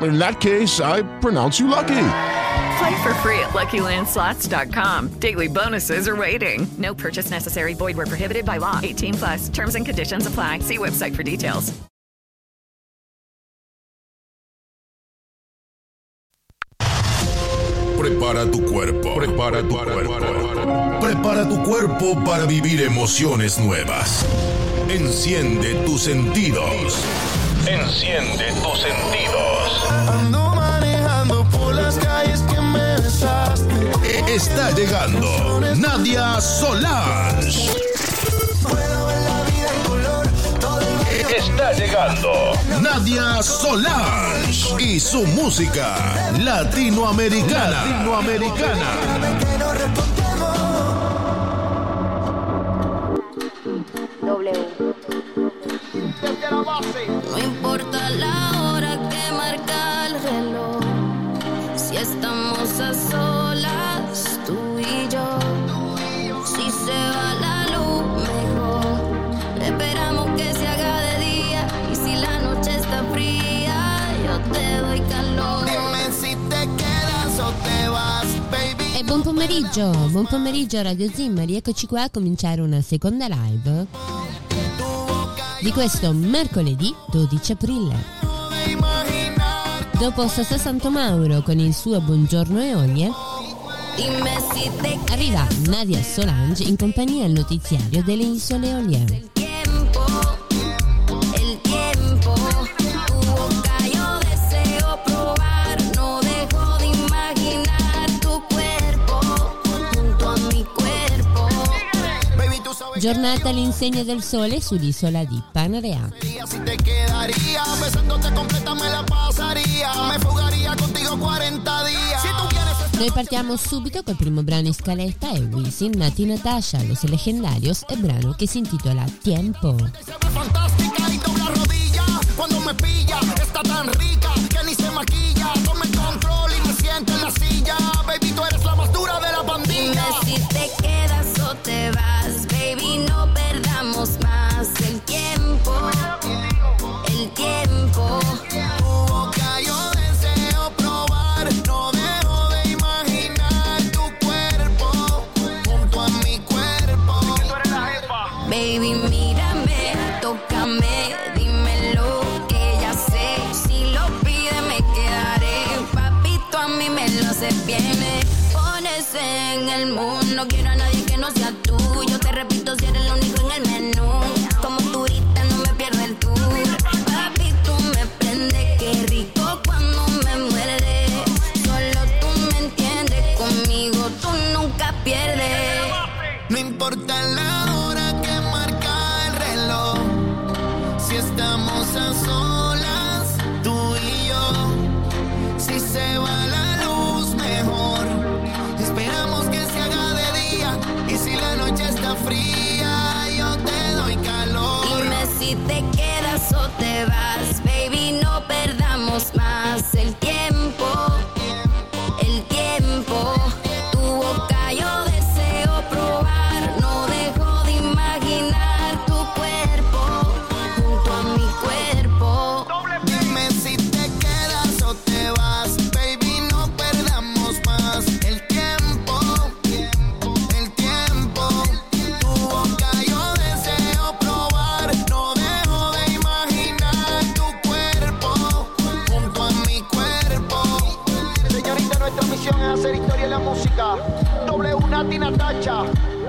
In that case, I pronounce you lucky. Play for free at LuckyLandSlots.com. Daily bonuses are waiting. No purchase necessary. Void where prohibited by law. 18 plus. Terms and conditions apply. See website for details. Prepara tu cuerpo. Prepara tu cuerpo. Prepara tu cuerpo para vivir emociones nuevas. Enciende tus sentidos. Enciende tus sentidos. Ando manejando por las calles que me besaste. E- Está llegando Nadia Solange. El Está llegando Nadia Solange y su música latinoamericana. Latinoamericana. Pomeriggio, buon pomeriggio Radio Zimmer, rieccoci qua a cominciare una seconda live di questo mercoledì 12 aprile. Dopo Sasà Santo Mauro con il suo Buongiorno Eolie, arriva Nadia Solange in compagnia al notiziario delle Isole Eolie. Giornata all'insegna del sole sull'isola di Panarea. que si te quedaría. Besándote completa me la pasaría. Me fugaría contigo 40 días. Si tú quieres Noi partiamo subito col primo brano in scaletta e Wisin, Nati Natasha, Los Legendarios e brano che si intitola Tiempo. Se ve fantástica y dobla rodilla cuando me pilla. Está tan rica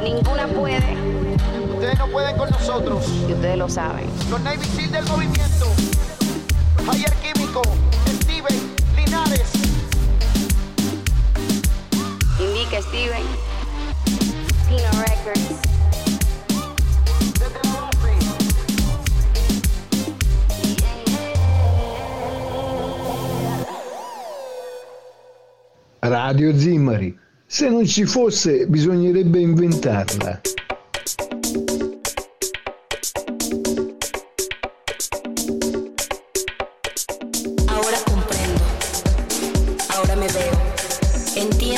Ninguna puede Ustedes no pueden con nosotros. Y ustedes lo saben. Los Navy Seal del movimiento. Javier Químico, Steven, Linares. Indica Steven. Pino Records. Desde la base. Radio Zimmari. Se non ci fosse, bisognerebbe inventarla. Che che.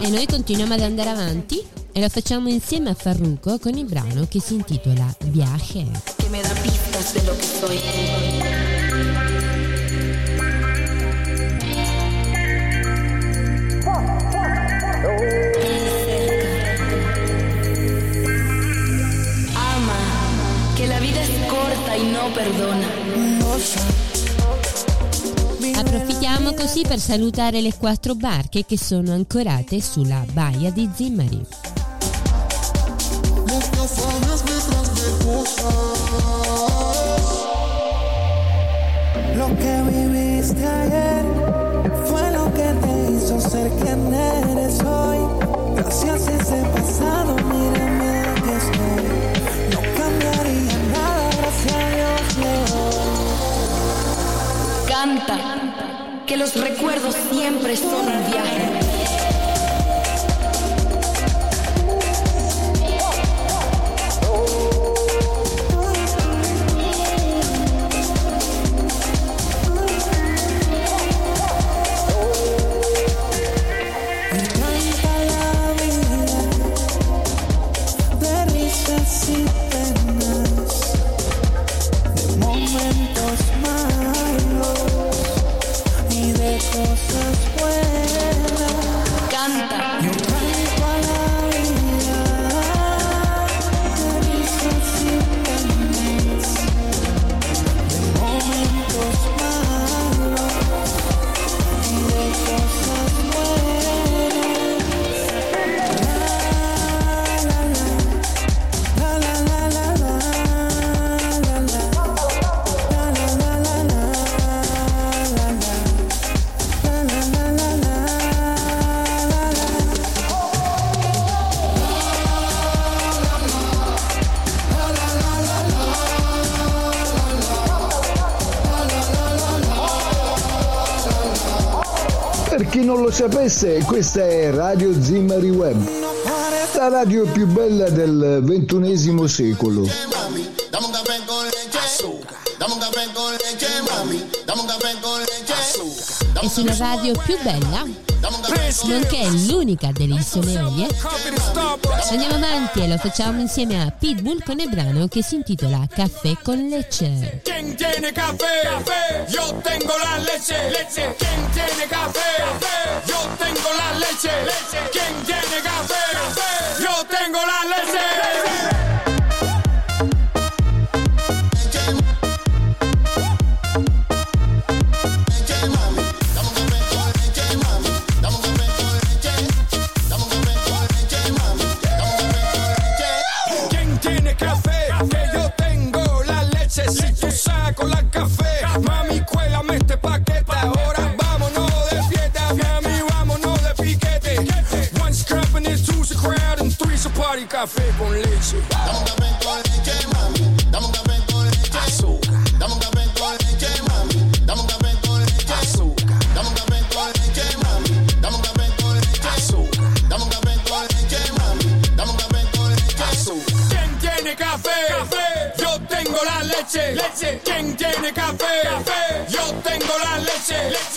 E noi continuiamo ad andare avanti e lo facciamo insieme a Farruko con il brano che si intitola Viaje. que me da pistas de lo que soy. Perdona. Approfittiamo così per salutare le quattro barche che sono ancorate sulla baia di Zimmari. Lo que viviste ayer fue lo que te hizo ser quien eres hoy. Gracias a ese pasado, mírame que los recuerdos siempre son un viaje. Sapesse, questa è Radio Zimmari Web, la radio più bella del ventunesimo secolo. E sulla radio più bella, nonché l'unica delle isole Eolie, andiamo avanti e lo facciamo insieme a Pitbull con il brano che si intitola Caffè con Lecce. ¿Quién tiene café? Yo tengo la leche. Leche. ¿Quién tiene? Café. Leche. ¿Quién tiene? Café. Yo tengo la leche. Con leche. Dame un café con leche, mami. Dame un café con leche. Azúcar. Dame un café con leche, mami. Dame un café con leche. Azúcar. Dame un café con leche, mami. Dame un café con leche. Azúcar. Dame un café con leche, mami. Dame un café con leche. Azúcar. ¿Quién tiene café? Café. Yo tengo la leche. Leche. ¿Quién tiene café? Café. Yo tengo la leche. Leche.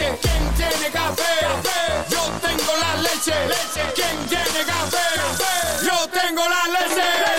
Leche. Leche. ¿Quién tiene café? Yo tengo la leche.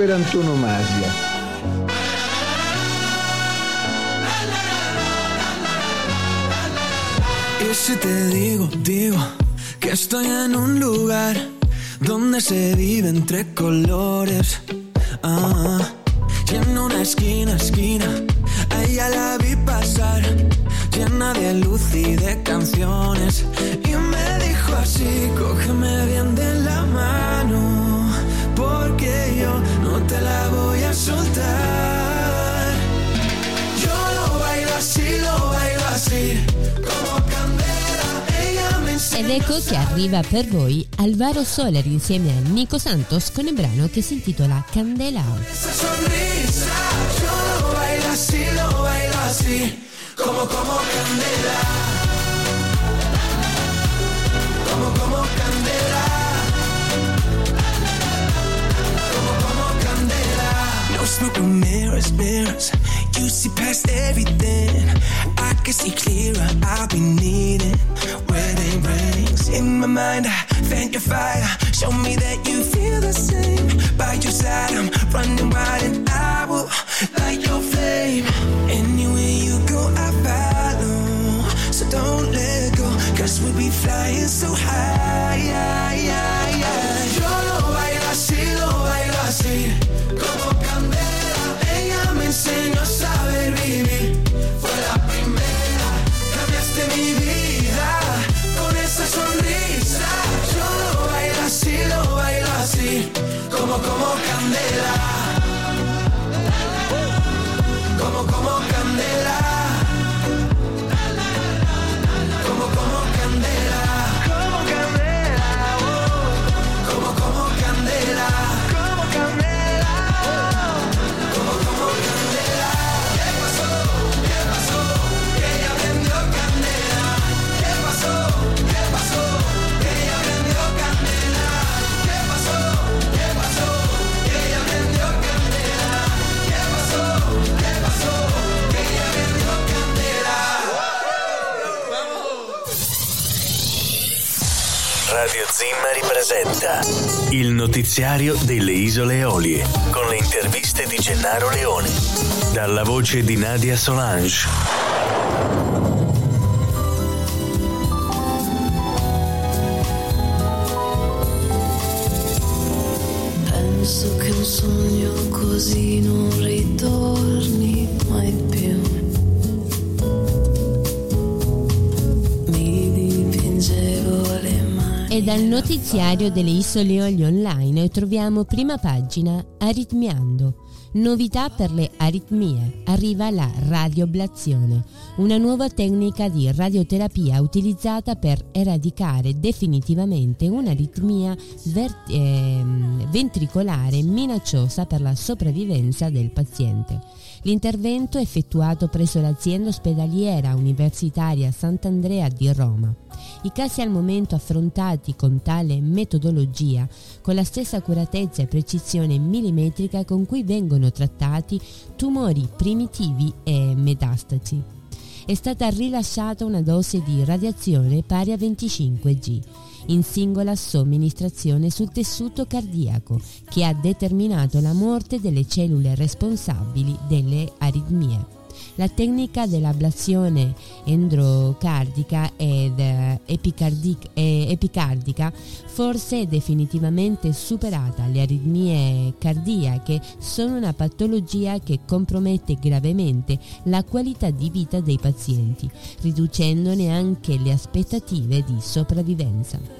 Per antonomasia. Y si te digo, digo que estoy en un lugar donde se vive entre colores. Arriva per voi Alvaro Soler insieme a Nico Santos con il brano che si intitola Candela. Smoke, mirrors, mirrors. You see past everything. I can see clearer. I'll be needing in my mind. I thank your fire. Show me that you feel the same. By your side, I'm running wild and I will light your flame. Anywhere you go, I follow. So don't let go, cause we'll be flying so high. Como candela, Radio Zimmari presenta il notiziario delle Isole Eolie con le interviste di Gennaro Leone. Dalla voce di Nadia Solange. Penso che un sogno così non ritorni mai più. E dal notiziario delle Isole Eolie Online troviamo prima pagina Aritmiando. Novità per le aritmie. Arriva la radioblazione, una nuova tecnica di radioterapia utilizzata per eradicare definitivamente un'aritmia ver- ehm, ventricolare minacciosa per la sopravvivenza del paziente. L'intervento è effettuato presso l'azienda ospedaliera universitaria Sant'Andrea di Roma. I casi al momento affrontati con tale metodologia, con la stessa accuratezza e precisione millimetrica con cui vengono trattati tumori primitivi e metastasi. È stata rilasciata una dose di radiazione pari a 25 G in singola somministrazione sul tessuto cardiaco che ha determinato la morte delle cellule responsabili delle aritmie. La tecnica dell'ablazione endrocardica ed eh, epicardic- epicardica forse è definitivamente superata. Le aritmie cardiache sono una patologia che compromette gravemente la qualità di vita dei pazienti, riducendone anche le aspettative di sopravvivenza.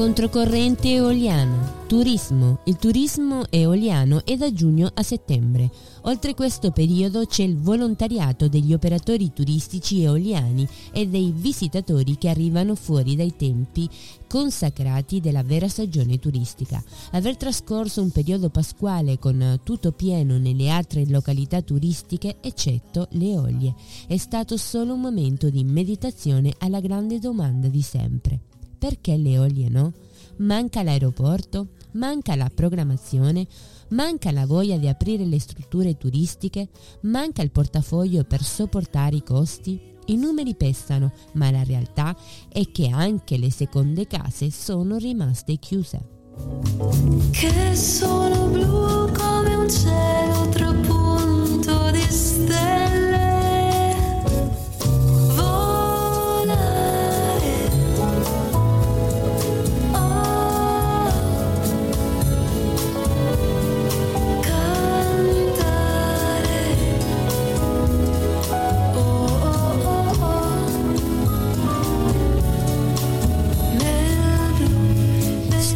Controcorrente eoliana. Turismo. Il turismo eoliano è da giugno a settembre. Oltre questo periodo c'è il volontariato degli operatori turistici eoliani e dei visitatori che arrivano fuori dai tempi consacrati della vera stagione turistica. Aver trascorso un periodo pasquale con tutto pieno nelle altre località turistiche, eccetto le Eolie, è stato solo un momento di meditazione alla grande domanda di sempre. Perché le Eolie no? Manca l'aeroporto? Manca la programmazione? Manca la voglia di aprire le strutture turistiche? Manca il portafoglio per sopportare i costi? I numeri pestano, ma la realtà è che anche le seconde case sono rimaste chiuse. Che sono blu come un cielo trapunto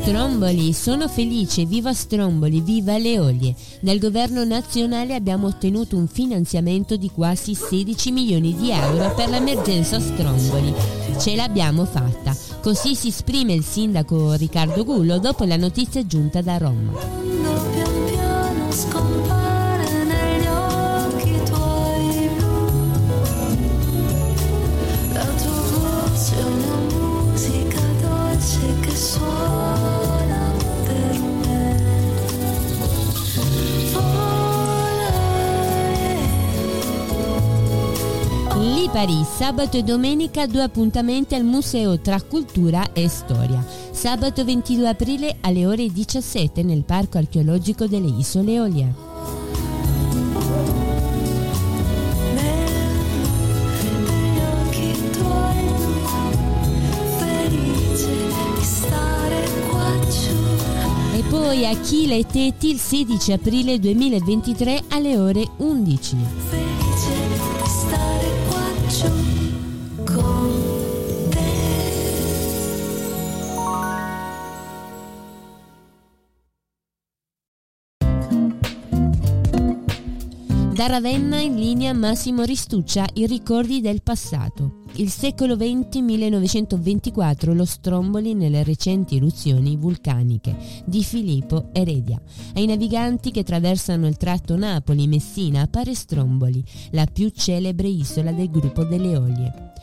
Stromboli, sono felice, viva Stromboli, viva le Olie. Dal governo nazionale abbiamo ottenuto un finanziamento di quasi 16 milioni di euro per l'emergenza Stromboli. Ce l'abbiamo fatta. Così si esprime il sindaco Riccardo Gullo dopo la notizia giunta da Roma. Lipari, sabato e domenica due appuntamenti al Museo tra Cultura e Storia. Sabato 22 aprile alle ore 17 nel Parco Archeologico delle Isole Eolie. poi a Chile e Teti il 16 aprile 2023 alle ore 11. Da Ravenna in linea Massimo Ristuccia I ricordi del passato. Il secolo XX 1924 lo Stromboli nelle recenti eruzioni vulcaniche di Filippo Eredia. Ai naviganti che attraversano il tratto Napoli-Messina appare Stromboli, la più celebre isola del gruppo delle Olie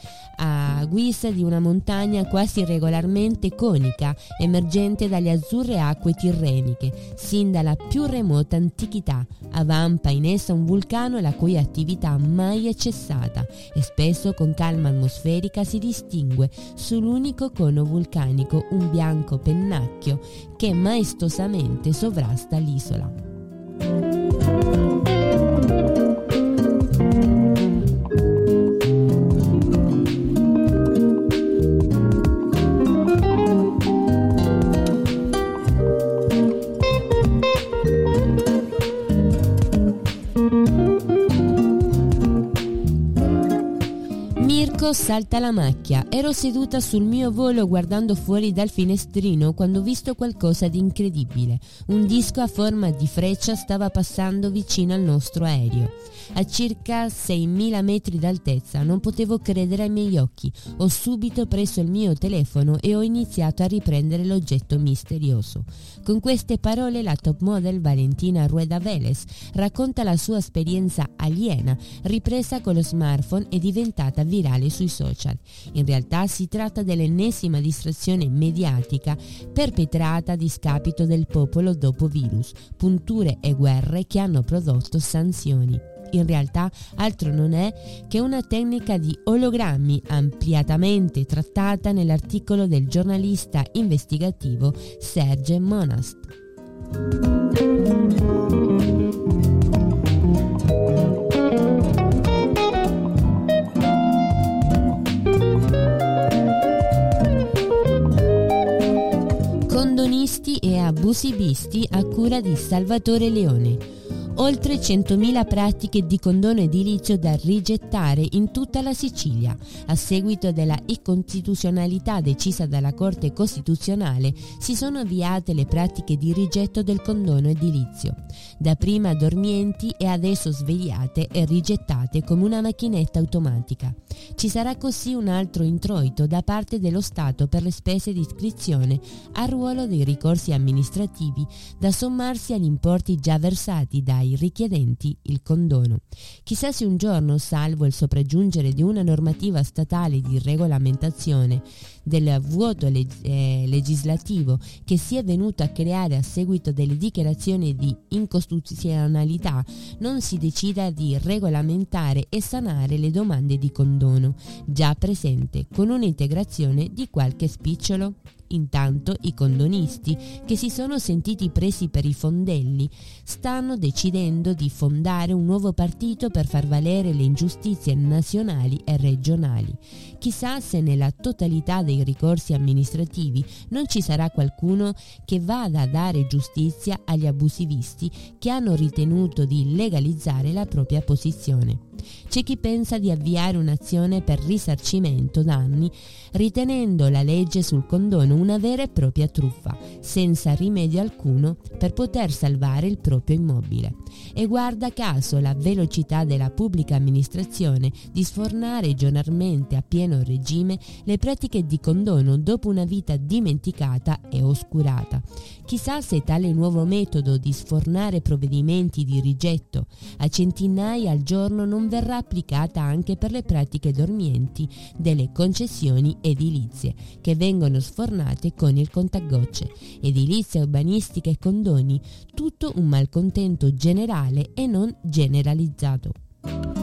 a guisa di una montagna quasi regolarmente conica, emergente dalle azzurre acque tirreniche, sin dalla più remota antichità. Avampa in essa un vulcano la cui attività mai è cessata e spesso con calma atmosferica si distingue sull'unico cono vulcanico un bianco pennacchio che maestosamente sovrasta l'isola. Salta la macchia. Ero seduta sul mio volo guardando fuori dal finestrino quando ho visto qualcosa di incredibile. Un disco a forma di freccia stava passando vicino al nostro aereo. A circa 6.000 metri d'altezza non potevo credere ai miei occhi. Ho subito preso il mio telefono e ho iniziato a riprendere l'oggetto misterioso. Con queste parole la top model Valentina Rueda Vélez racconta la sua esperienza aliena ripresa con lo smartphone e diventata virale sui social. In realtà si tratta dell'ennesima distrazione mediatica perpetrata a discapito del popolo dopo virus, punture e guerre che hanno prodotto sanzioni. In realtà altro non è che una tecnica di ologrammi ampliatamente trattata nell'articolo del giornalista investigativo Serge Monast. Condonisti e abusivisti a cura di Salvatore Leone. Oltre 100.000 pratiche di condono edilizio da rigettare in tutta la Sicilia. A seguito della incostituzionalità decisa dalla Corte Costituzionale si sono avviate le pratiche di rigetto del condono edilizio. Dapprima dormienti e adesso svegliate e rigettate come una macchinetta automatica. Ci sarà così un altro introito da parte dello Stato per le spese di iscrizione a ruolo dei ricorsi amministrativi da sommarsi agli importi già versati da ai richiedenti il condono. Chissà se un giorno, salvo il sopraggiungere di una normativa statale di regolamentazione del vuoto leg- eh, legislativo che si è venuto a creare a seguito delle dichiarazioni di incostituzionalità, non si decida di regolamentare e sanare le domande di condono, già presente, con un'integrazione di qualche spicciolo? Intanto i condonisti, che si sono sentiti presi per i fondelli, stanno decidendo di fondare un nuovo partito per far valere le ingiustizie nazionali e regionali. Chissà se nella totalità dei ricorsi amministrativi non ci sarà qualcuno che vada a dare giustizia agli abusivisti che hanno ritenuto di legalizzare la propria posizione. C'è chi pensa di avviare un'azione per risarcimento danni, ritenendo la legge sul condono una vera e propria truffa, senza rimedio alcuno per poter salvare il proprio immobile. E guarda caso la velocità della pubblica amministrazione di sfornare giornalmente a pieno regime le pratiche di condono dopo una vita dimenticata e oscurata. Chissà se tale nuovo metodo di sfornare provvedimenti di rigetto a centinaia al giorno non verrà applicata anche per le pratiche dormienti delle concessioni edilizie che vengono sfornate con il contagocce. Edilizia urbanistica e condoni, tutto un malcontento generale e non generalizzato.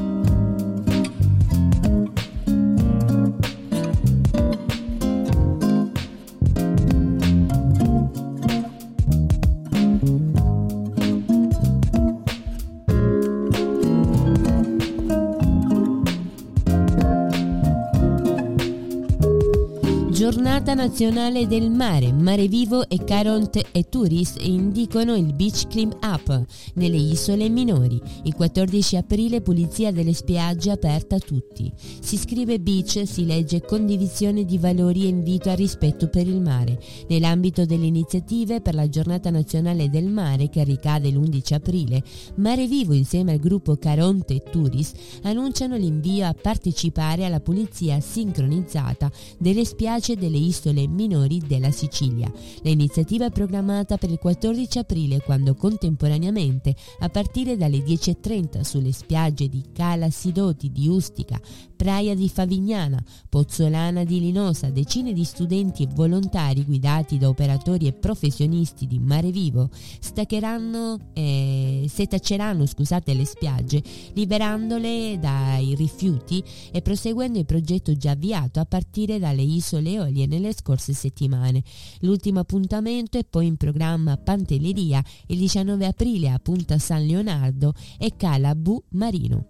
Giornata nazionale del mare. Mare Vivo e Caronte e Tourist indicano il Beach Clean Up nelle isole minori. Il 14 aprile pulizia delle spiagge aperta a tutti. Si scrive beach, si legge condivisione di valori e invito al rispetto per il mare. Nell'ambito delle iniziative per la Giornata nazionale del mare che ricade l'11 aprile, Mare Vivo insieme al gruppo Caronte e Tourist annunciano l'invio a partecipare alla pulizia sincronizzata delle spiagge delle isole minori della Sicilia. L'iniziativa è programmata per il 14 aprile quando contemporaneamente a partire dalle 10.30 sulle spiagge di Cala Sidoti di Ustica, Praia di Favignana, Pozzolana di Linosa, decine di studenti e volontari guidati da operatori e professionisti di Mare Vivo staccheranno, eh, setacceranno scusate, le spiagge, liberandole dai rifiuti e proseguendo il progetto già avviato a partire dalle isole Eolie nelle scorse settimane. L'ultimo appuntamento è poi in programma Pantelleria il 19 aprile a Punta San Leonardo e Cala Bu Marino.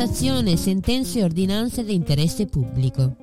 Cassazione, sentenze e ordinanze di interesse pubblico.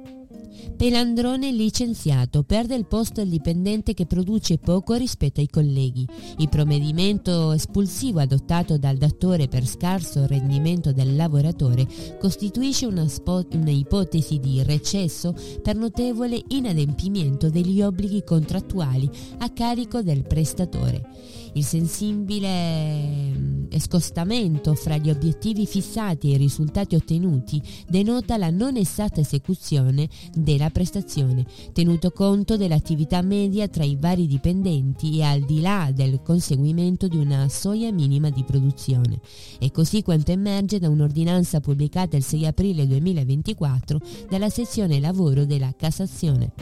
Pelandrone licenziato, perde il posto al dipendente che produce poco rispetto ai colleghi. Il provvedimento espulsivo adottato dal datore per scarso rendimento del lavoratore costituisce una, spo- una ipotesi di recesso per notevole inadempimento degli obblighi contrattuali a carico del prestatore. Il sensibile scostamento fra gli obiettivi fissati e i risultati ottenuti denota la non esatta esecuzione della prestazione, tenuto conto dell'attività media tra i vari dipendenti e al di là del conseguimento di una soglia minima di produzione. È così quanto emerge da un'ordinanza pubblicata il 6 aprile 2024 dalla sezione lavoro della Cassazione.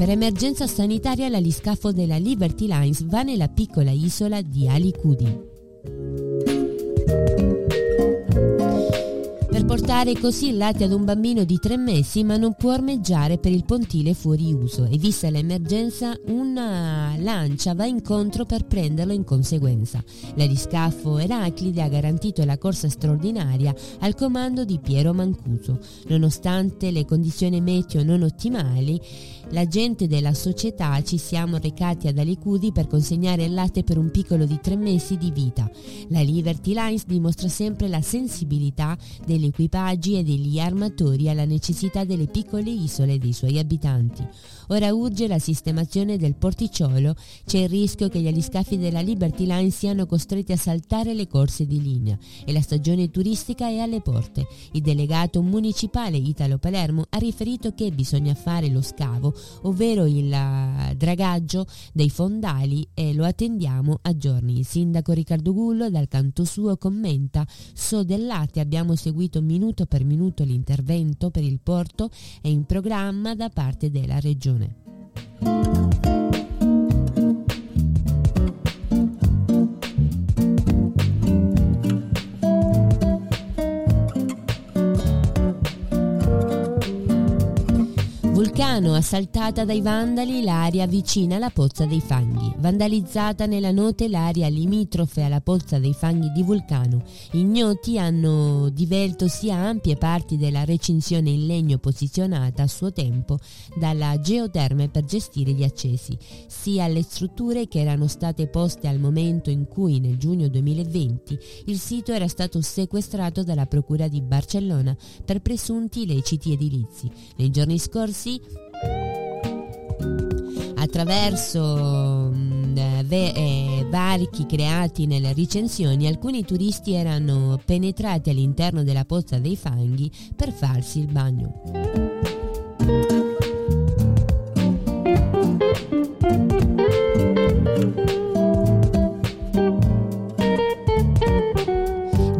Per emergenza sanitaria l'aliscafo della Liberty Lines va nella piccola isola di Alicudi. Portare così il latte ad un bambino di tre mesi ma non può ormeggiare per il pontile fuori uso e vista l'emergenza una lancia va incontro per prenderlo in conseguenza. L'aliscafo Eraclide ha garantito la corsa straordinaria al comando di Piero Mancuso. Nonostante le condizioni meteo non ottimali, la gente della società ci siamo recati ad Alicudi per consegnare il latte per un piccolo di tre mesi di vita. La Liberty Lines dimostra sempre la sensibilità degli equipaggi e degli armatori alla necessità delle piccole isole e dei suoi abitanti. Ora urge la sistemazione del porticciolo, c'è il rischio che gli aliscafi della Liberty Line siano costretti a saltare le corse di linea e la stagione turistica è alle porte. Il delegato municipale Italo Palermo ha riferito che bisogna fare lo scavo, ovvero il eh, dragaggio dei fondali e lo attendiamo a giorni. Il sindaco Riccardo Gullo dal canto suo commenta So del latte abbiamo seguito minuto per minuto l'intervento per il porto è in programma da parte della regione. Vulcano assaltata dai vandali l'area vicina alla Pozza dei Fanghi. Vandalizzata nella notte l'area limitrofe alla Pozza dei Fanghi di Vulcano. Ignoti hanno divelto sia ampie parti della recinzione in legno posizionata a suo tempo dalla geoterme per gestire gli accessi, sia le strutture che erano state poste al momento in cui nel giugno 2020 il sito era stato sequestrato dalla Procura di Barcellona per presunti illeciti edilizi. Nei giorni scorsi attraverso mh, ve- eh, varchi creati nelle recensioni alcuni turisti erano penetrati all'interno della pozza dei fanghi per farsi il bagno.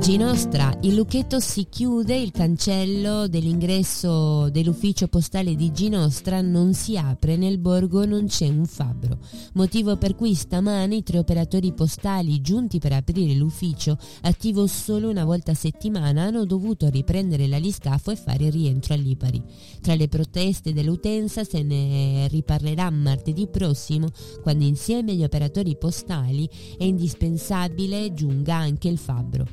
Ginostra, il lucchetto si chiude, il cancello dell'ingresso dell'ufficio postale di Ginostra non si apre, nel borgo non c'è un fabbro. Motivo per cui stamane i tre operatori postali giunti per aprire l'ufficio, attivo solo una volta a settimana, hanno dovuto riprendere l'aliscafo e fare rientro a Lipari. Tra le proteste dell'utenza se ne riparlerà martedì prossimo, quando insieme agli operatori postali è indispensabile giunga anche il fabbro.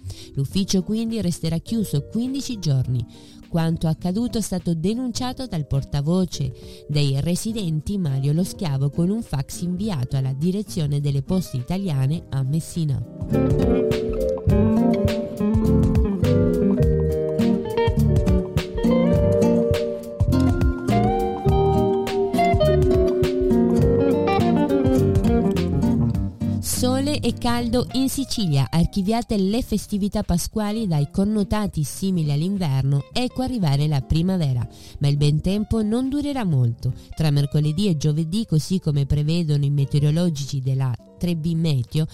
L'ufficio quindi resterà chiuso 15 giorni. Quanto accaduto è stato denunciato dal portavoce dei residenti Mario Lo Schiavo con un fax inviato alla direzione delle poste italiane a Messina. E caldo in Sicilia, archiviate le festività pasquali dai connotati simili all'inverno, ecco arrivare la primavera, ma il ben tempo non durerà molto. Tra mercoledì e giovedì, così come prevedono i meteorologici della 3B Meteo,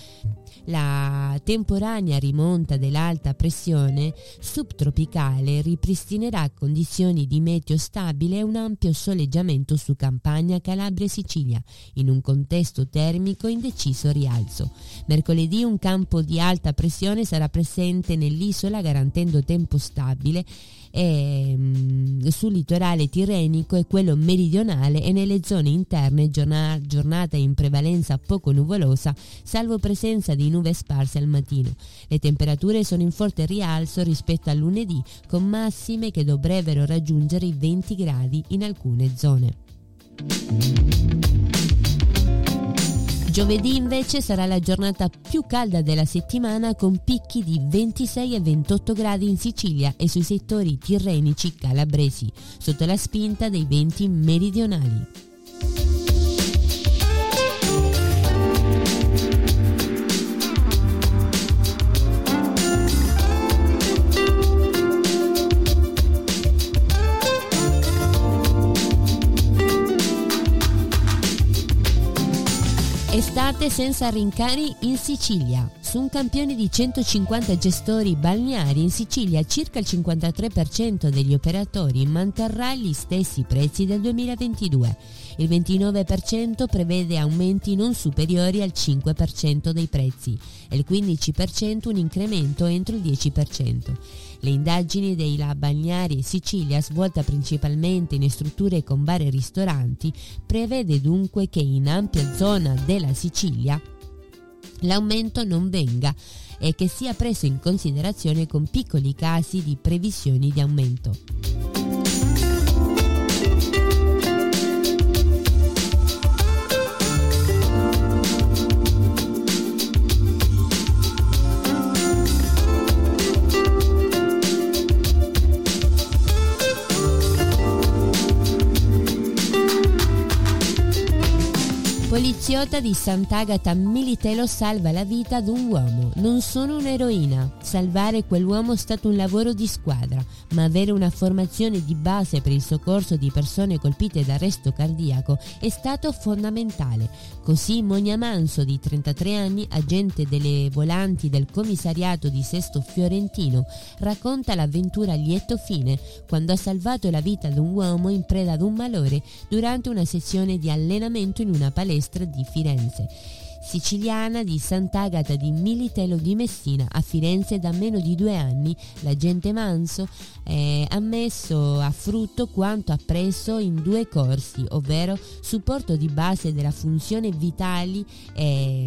la temporanea rimonta dell'alta pressione subtropicale ripristinerà condizioni di meteo stabile e un ampio soleggiamento su Campania, Calabria e Sicilia, in un contesto termico in deciso rialzo. Mercoledì un campo di alta pressione sarà presente nell'isola garantendo tempo stabile e, mm, sul litorale tirrenico e quello meridionale e nelle zone interne giorna- giornata in prevalenza poco nuvolosa, salvo presenza di nuvole sparse al mattino. Le temperature sono in forte rialzo rispetto a lunedì, con massime che dovrebbero raggiungere i 20 gradi in alcune zone. Giovedì invece sarà la giornata più calda della settimana con picchi di 26 e 28 gradi in Sicilia e sui settori tirrenici calabresi, sotto la spinta dei venti meridionali. Estate senza rincari in Sicilia. su un campione di 150 gestori balneari in Sicilia circa il 53% degli operatori manterrà gli stessi prezzi del 2022. Il 29% prevede aumenti non superiori al 5% dei prezzi e il 15% un incremento entro il 10%. Le indagini dei Lab Balneari Sicilia, svolta principalmente in strutture con bar e ristoranti, prevede dunque che in ampia zona della Sicilia l'aumento non venga e che sia preso in considerazione con piccoli casi di previsioni di aumento. Poliziotta di Sant'Agata Militello salva la vita ad un uomo. Non sono un'eroina. Salvare quell'uomo è stato un lavoro di squadra, ma avere una formazione di base per il soccorso di persone colpite da arresto cardiaco è stato fondamentale. Così Monia Manso, di 33 anni, agente delle volanti del commissariato di Sesto Fiorentino, racconta l'avventura a lieto fine quando ha salvato la vita ad un uomo in preda ad un malore durante una sessione di allenamento in una palestra di Firenze. Siciliana di Sant'Agata di Militello di Messina a Firenze da meno di due anni, l'agente Manso eh, ha messo a frutto quanto appreso in due corsi, ovvero supporto di base della funzione vitali e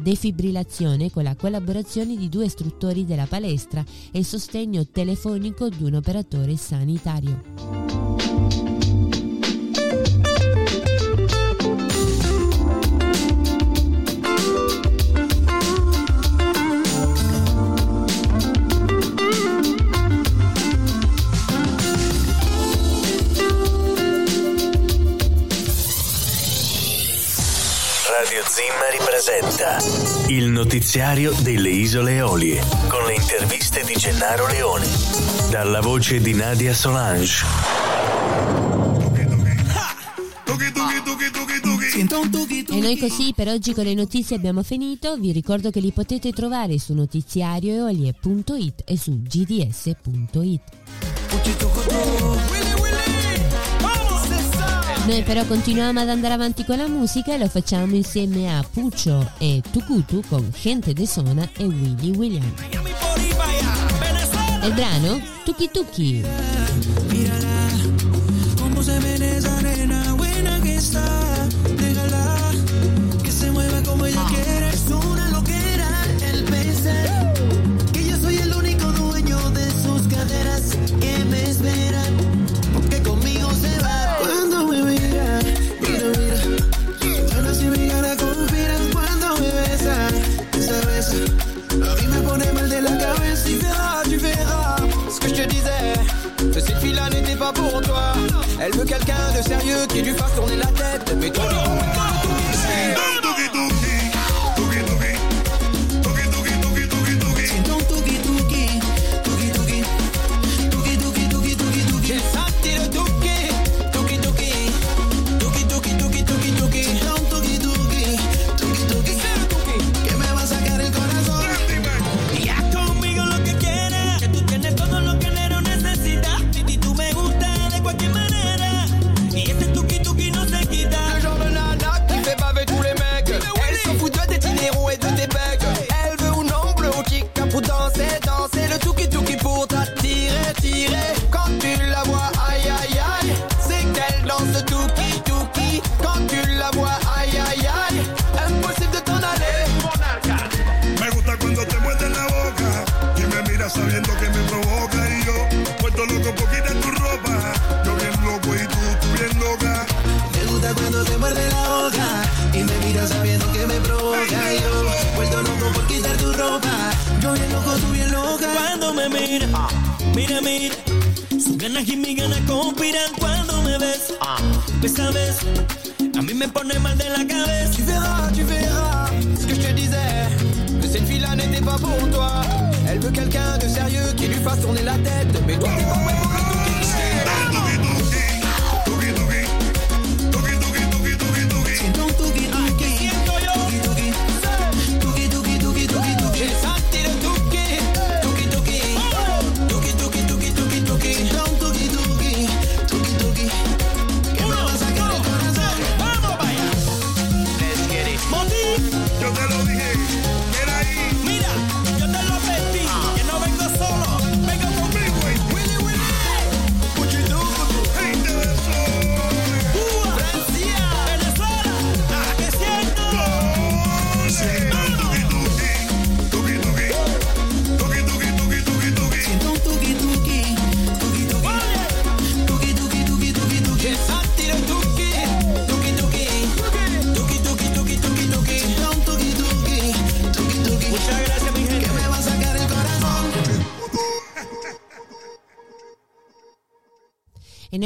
defibrillazione con la collaborazione di due istruttori della palestra e sostegno telefonico di un operatore sanitario. Presenta il notiziario delle Isole Eolie con le interviste di Gennaro Leone. Dalla voce di Nadia Solange. E noi così per oggi con le notizie abbiamo finito. Vi ricordo che li potete trovare su notiziarioeolie.it e su gds.it. Noi però continuiamo ad andare avanti con la musica e lo facciamo insieme a Puccio e Tukutu con Gente de Sona e Willy William. Il brano Tuki Tuki. Elle veut quelqu'un de sérieux qui lui fasse tourner la tête. Mais toi, ganas y mis ganas conspiran cuando me ves. Esa vez, a mí me pone mal de la cabeza. Tu verras, tu verras ce que je te disais. Que cette fille-là n'était pas pour toi. Elle veut quelqu'un de sérieux qui lui fasse tourner la tête. Mais toi, t'es pas prêt pour le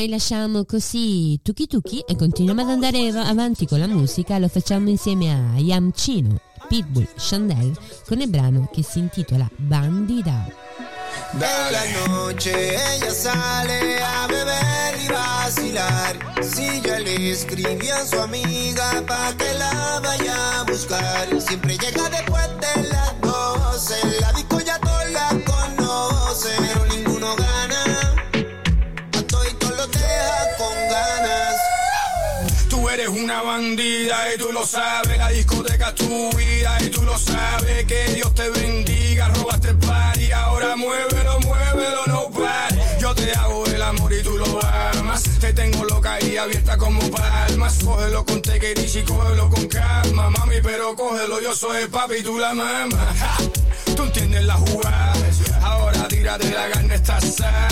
noi lasciamo così Tuki Tuki e continuiamo ad andare av- avanti con la musica. Lo facciamo insieme a Yamchino, Pitbull, Chandel con il brano che si intitola Bandida. La noche ella sale a beber y vacilar. Si ya le escribí a su amiga pa' que la vaya a buscar. Siempre llega después de las 12. La disco ya todos bandida y tú lo sabes, la discoteca es tu vida y tú lo sabes, que Dios te bendiga, robaste el party, ahora muévelo, muévelo, no pares. Yo te hago el amor y tú lo amas, te tengo loca y abierta como palmas, cógelo con y cógelo con calma, mami, pero cógelo, yo soy el papi y tú la mamá. Tú entiendes la jugada, ahora tírate la carne esta sal.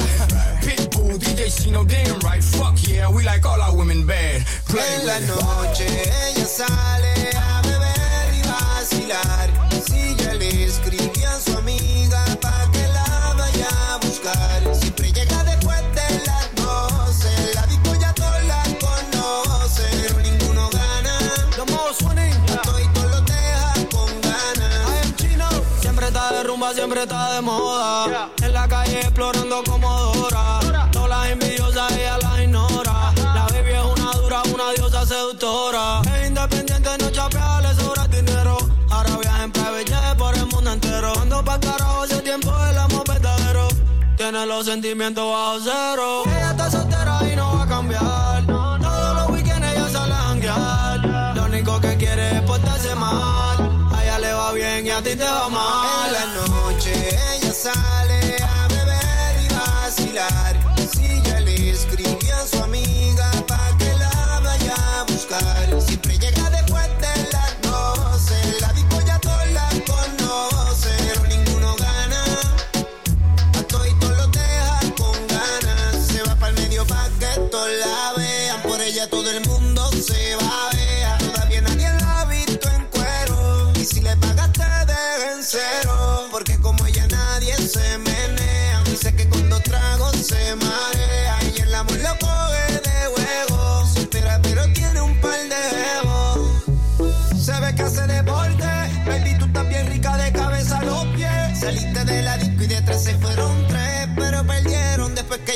Pitbull, DJ Sino, damn right, fuck yeah, we like all our women bad. Play En la noche ella sale a beber y vacilar. Si ya le escribí a su amiga pa' que la vaya a buscar. Siempre llega después de las 12. La disco ya todos la conocen, pero ninguno gana. Los modos suenen. Todos los deja con ganas. chino. Siempre está de rumba, siempre está de moda. En la calle explorando como Dora. Tiene los sentimientos bajo cero. Ella está soltera y no va a cambiar. Todos los weekends ella sale a janguear. Lo único que quiere es portarse mal. A ella le va bien y a ti te va mal. En la noche ella sale a beber y vacilar. Si ya le escribí a su amiga pa'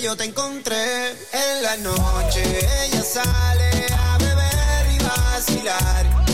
yo te encontré. En la noche ella sale a beber y vacilar.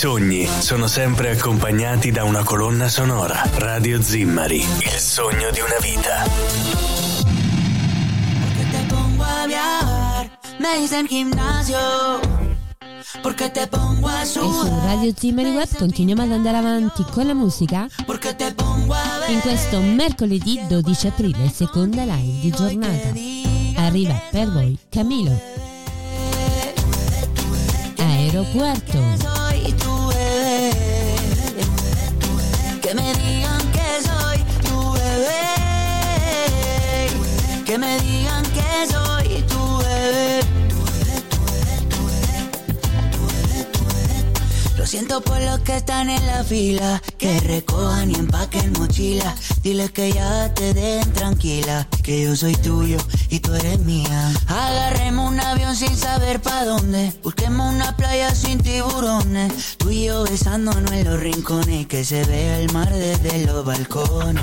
Sogni sono sempre accompagnati da una colonna sonora. Radio Zimmari, il sogno di una vita. te pongo a viajar, me dicen gimnasio, porque te pongo a E su sudar, Radio Zimmer Web continuiamo ad andare avanti con la musica porque te pongo a ver. in questo mercoledì 12 aprile, seconda live di giornata. Arriva per voi Camilo. Aeropuerto. Que me digan que soy tu bebé. Que me digan siento por los que están en la fila, que recojan y empaquen mochila. Diles que ya te den tranquila, que yo soy tuyo y tú eres mía. Agarremos un avión sin saber pa' dónde, busquemos una playa sin tiburones. Tú y yo besándonos en los rincones, que se vea el mar desde los balcones.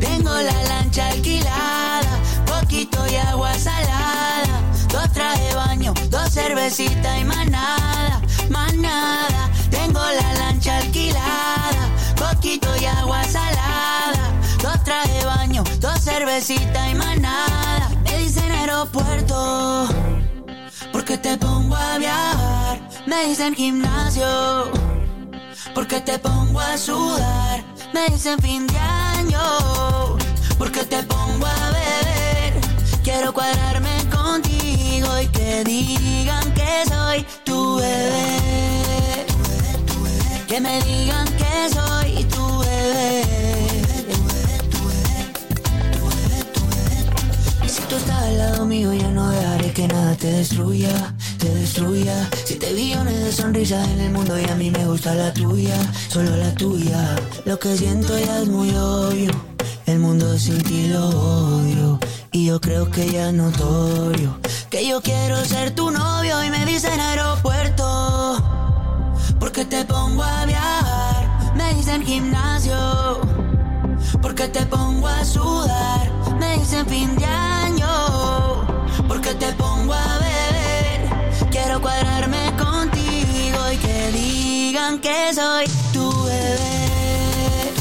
Tengo la lancha alquilada, poquito y agua salada. Dos traje de baño, dos cervecitas y más nada, más nada. Tengo la lancha alquilada, poquito y agua salada. Dos traje de baño, dos cervecitas y más nada. Me dicen aeropuerto, porque te pongo a viajar. Me dicen gimnasio, porque te pongo a sudar. Me dicen fin de año, porque te pongo a beber. Quiero cuadrarme contigo y que digan que soy tu bebé. Que me digan que soy tu bebé. Tú estás al lado mío, ya no dejaré que nada te destruya, te destruya. Si te billones de sonrisas en el mundo y a mí me gusta la tuya, solo la tuya. Lo que siento ya es muy obvio. El mundo sin ti lo odio. Y yo creo que ya es notorio. Que yo quiero ser tu novio y me dicen aeropuerto. Porque te pongo a viajar. Me dicen gimnasio porque te pongo a sudar. Me dicen fin de año, digan que soy tu bebé.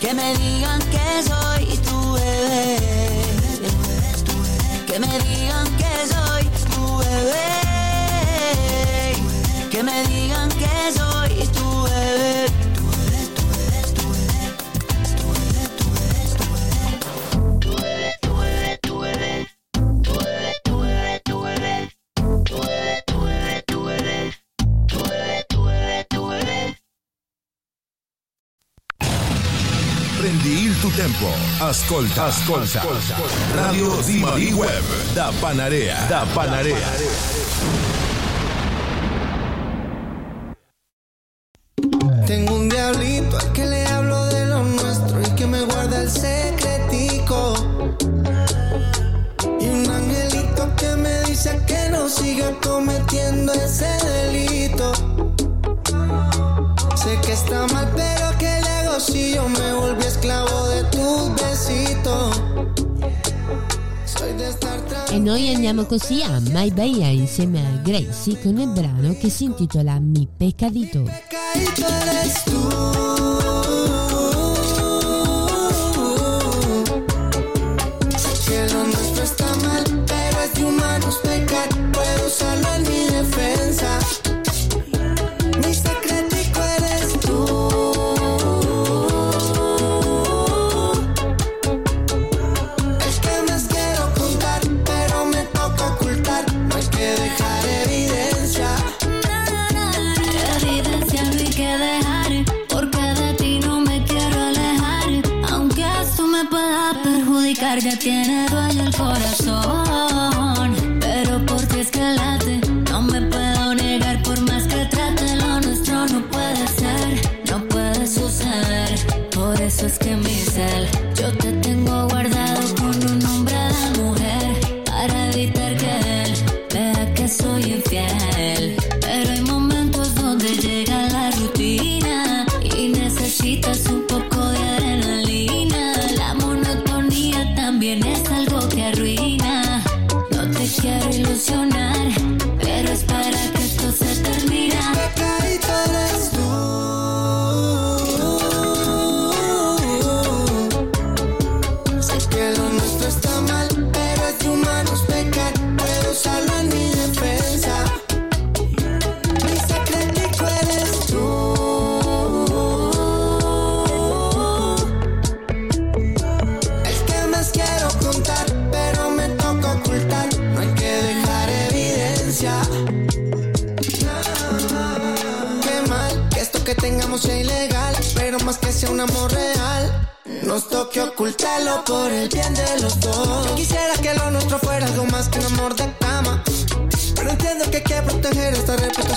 Que me digan que soy tu bebé. Que me digan que soy tu bebé. Que me digan que soy tu bebé. Tempo. Ascolta, ascolta. Radio Zimari Web da Panarea. Da Panarea. Tengo un diablito al que le hablo de lo nuestro y que me guarda el secretico. Y un angelito que me dice que no siga cometiendo ese delito. Sé que está mal, pero ¿qué le hago si yo me volví esclavo de E noi andiamo così a My Bahia insieme a Gracie con il brano che si intitola Mi Pecadito. Pecadito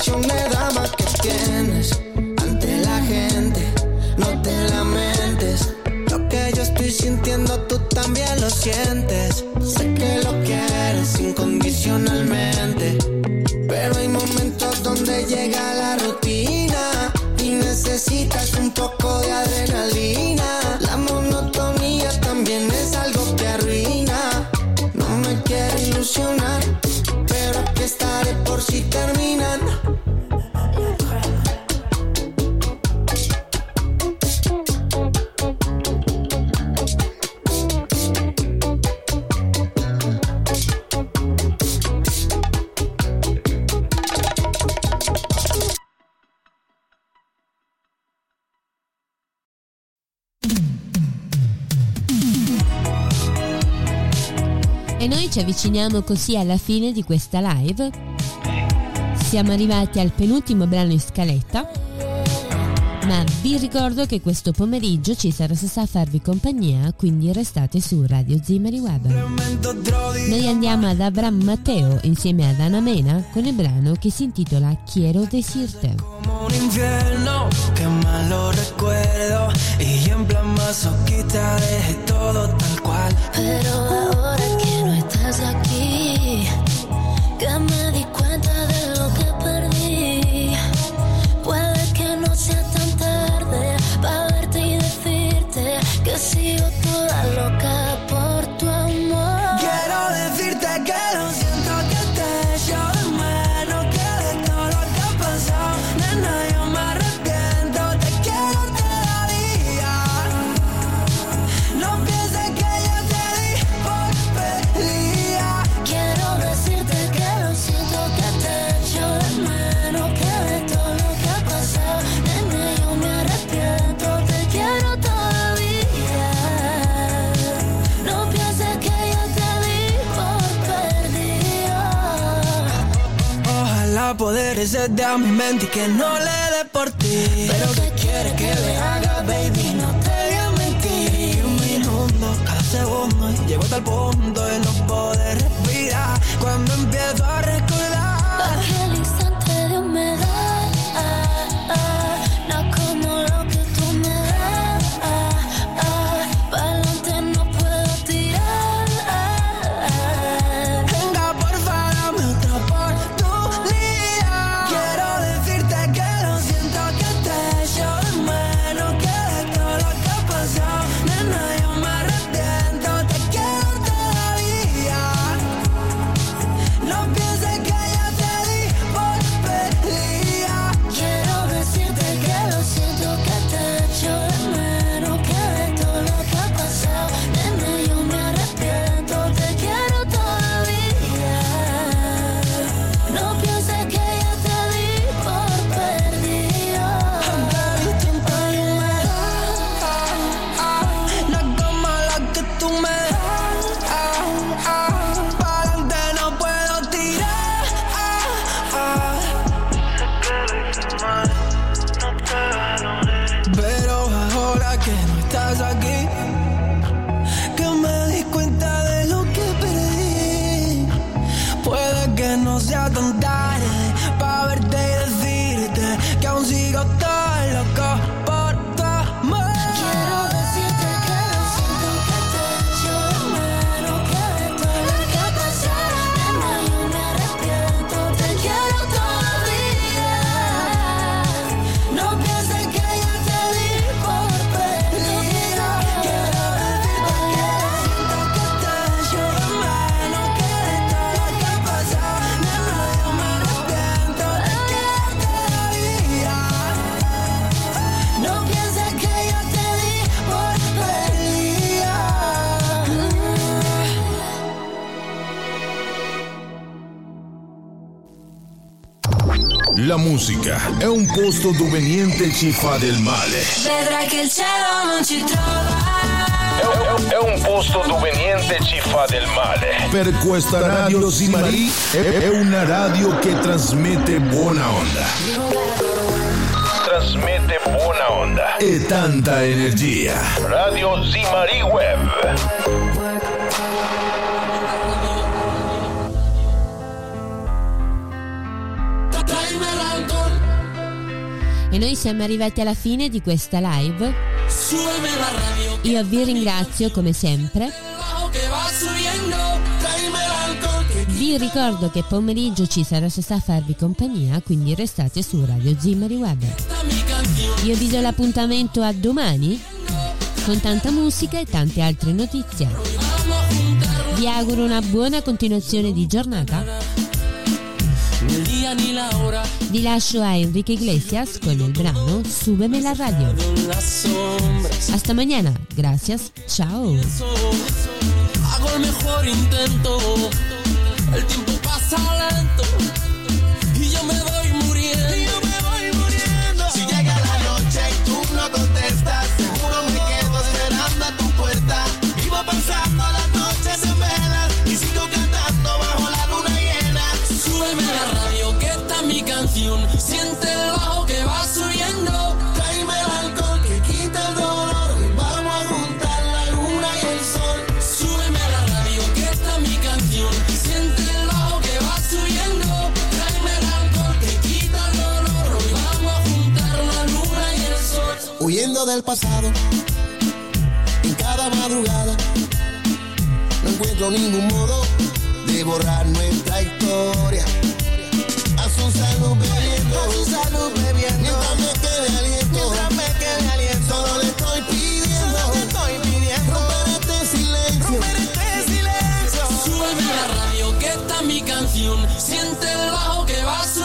passionate avviciniamo così alla fine di questa live. Siamo arrivati al penultimo brano in scaletta. Ma vi ricordo che questo pomeriggio ci sarà Sasà a farvi compagnia, quindi restate su Radio Zimari Web. Noi andiamo ad Abraham Matteo insieme ad Ana Mena con il brano che si intitola Quiero decirte. como un infierno que mal lo recuerdo y en plan masoquista dejé todo tal cual Pero ahora Poder de a mi mente y que no le dé por ti. Pero que quieres que le haga, baby, no te voy a mentir. Un minuto, cada segundo, llego hasta el punto de no poder respirar. Cuando La musica è un posto dove niente ci fa del male. Vedrai che il cielo non ci trova. È un posto dove niente ci fa del male. Per questa radio Simari è, è una radio che trasmette buona onda. Trasmette buona onda. E tanta energia. Radio Simari Web. E noi siamo arrivati alla fine di questa live. Io vi ringrazio come sempre. Vi ricordo che pomeriggio ci sarà Sasà a farvi compagnia, quindi restate su Radio Zimari Web. Io vi do l'appuntamento a domani con tanta musica e tante altre notizie. Vi auguro una buona continuazione di giornata. Ni el día ni la hora. Vi lascio a Enrique Iglesias con il brano Súbeme la radio. Hasta mañana. Gracias. Chao. Hago el mejor intento. El tiempo pasa lento. Y yo me voy pasado, en cada madrugada. No encuentro ningún modo de borrar nuestra historia. Haz un salud bebiendo, haz un salud bebiendo. Mientras me quede aliento. Solo le estoy pidiendo, solo le. Romper este silencio, romper este silencio. Súbeme la radio que está mi canción. Siente el bajo que va a subir.